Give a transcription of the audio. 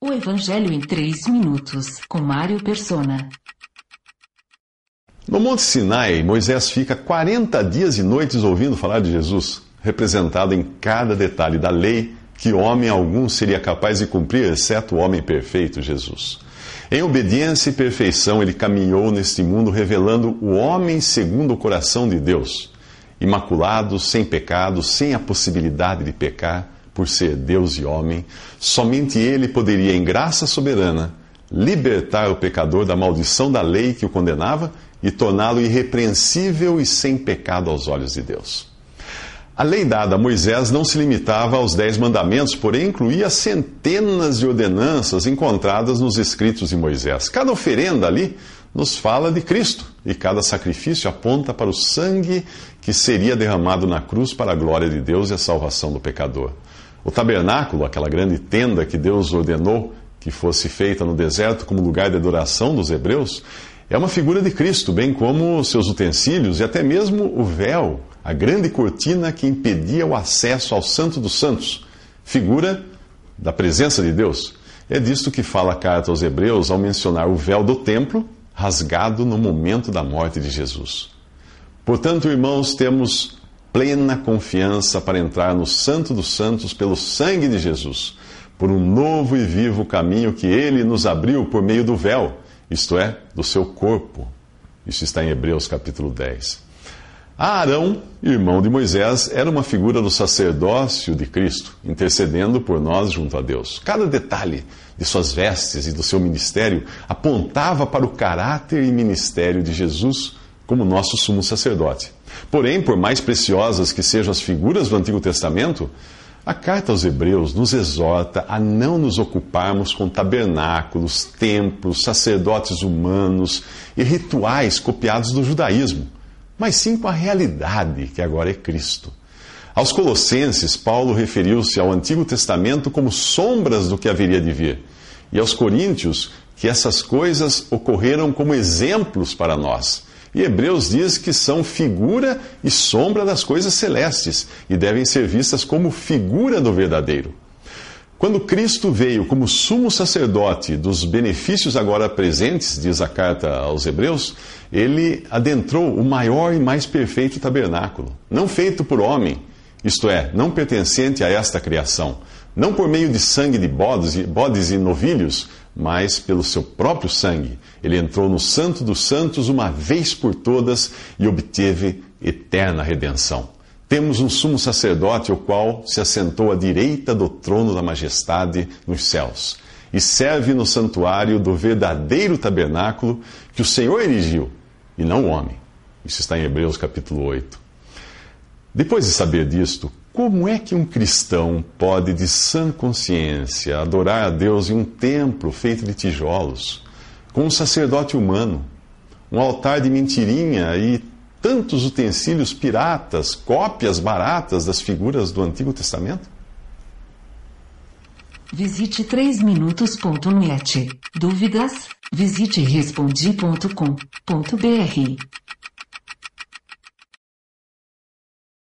O Evangelho em 3 minutos, com Mário Persona. No Monte Sinai, Moisés fica 40 dias e noites ouvindo falar de Jesus, representado em cada detalhe da lei que homem algum seria capaz de cumprir, exceto o homem perfeito, Jesus. Em obediência e perfeição, ele caminhou neste mundo revelando o homem segundo o coração de Deus, imaculado, sem pecado, sem a possibilidade de pecar por ser Deus e homem, somente Ele poderia, em graça soberana, libertar o pecador da maldição da lei que o condenava e torná-lo irrepreensível e sem pecado aos olhos de Deus. A lei dada a Moisés não se limitava aos dez mandamentos, porém incluía centenas de ordenanças encontradas nos escritos de Moisés. Cada oferenda ali nos fala de Cristo e cada sacrifício aponta para o sangue que seria derramado na cruz para a glória de Deus e a salvação do pecador. O tabernáculo, aquela grande tenda que Deus ordenou que fosse feita no deserto como lugar de adoração dos hebreus, é uma figura de Cristo, bem como seus utensílios e até mesmo o véu, a grande cortina que impedia o acesso ao Santo dos Santos, figura da presença de Deus. É disto que fala a carta aos Hebreus ao mencionar o véu do templo rasgado no momento da morte de Jesus. Portanto, irmãos, temos plena confiança para entrar no Santo dos Santos pelo sangue de Jesus, por um novo e vivo caminho que ele nos abriu por meio do véu, isto é, do seu corpo. Isso está em Hebreus capítulo 10. Arão, irmão de Moisés, era uma figura do sacerdócio de Cristo, intercedendo por nós junto a Deus. Cada detalhe de suas vestes e do seu ministério apontava para o caráter e ministério de Jesus como nosso sumo sacerdote. Porém, por mais preciosas que sejam as figuras do Antigo Testamento, a carta aos Hebreus nos exorta a não nos ocuparmos com tabernáculos, templos, sacerdotes humanos e rituais copiados do judaísmo, mas sim com a realidade que agora é Cristo. Aos Colossenses, Paulo referiu-se ao Antigo Testamento como sombras do que haveria de vir, e aos Coríntios, que essas coisas ocorreram como exemplos para nós e Hebreus diz que são figura e sombra das coisas celestes e devem ser vistas como figura do verdadeiro. Quando Cristo veio como sumo sacerdote dos benefícios agora presentes, diz a carta aos Hebreus, ele adentrou o maior e mais perfeito tabernáculo, não feito por homem, isto é, não pertencente a esta criação, não por meio de sangue de bodes, bodes e novilhos, mas pelo seu próprio sangue. Ele entrou no Santo dos Santos uma vez por todas e obteve eterna redenção. Temos um sumo sacerdote, o qual se assentou à direita do trono da majestade nos céus e serve no santuário do verdadeiro tabernáculo que o Senhor erigiu, e não o homem. Isso está em Hebreus capítulo 8. Depois de saber disto, como é que um cristão pode, de sã consciência, adorar a Deus em um templo feito de tijolos, com um sacerdote humano, um altar de mentirinha e tantos utensílios piratas, cópias baratas das figuras do Antigo Testamento? Visite 3minutos.net. Dúvidas? Visite respondi.com.br.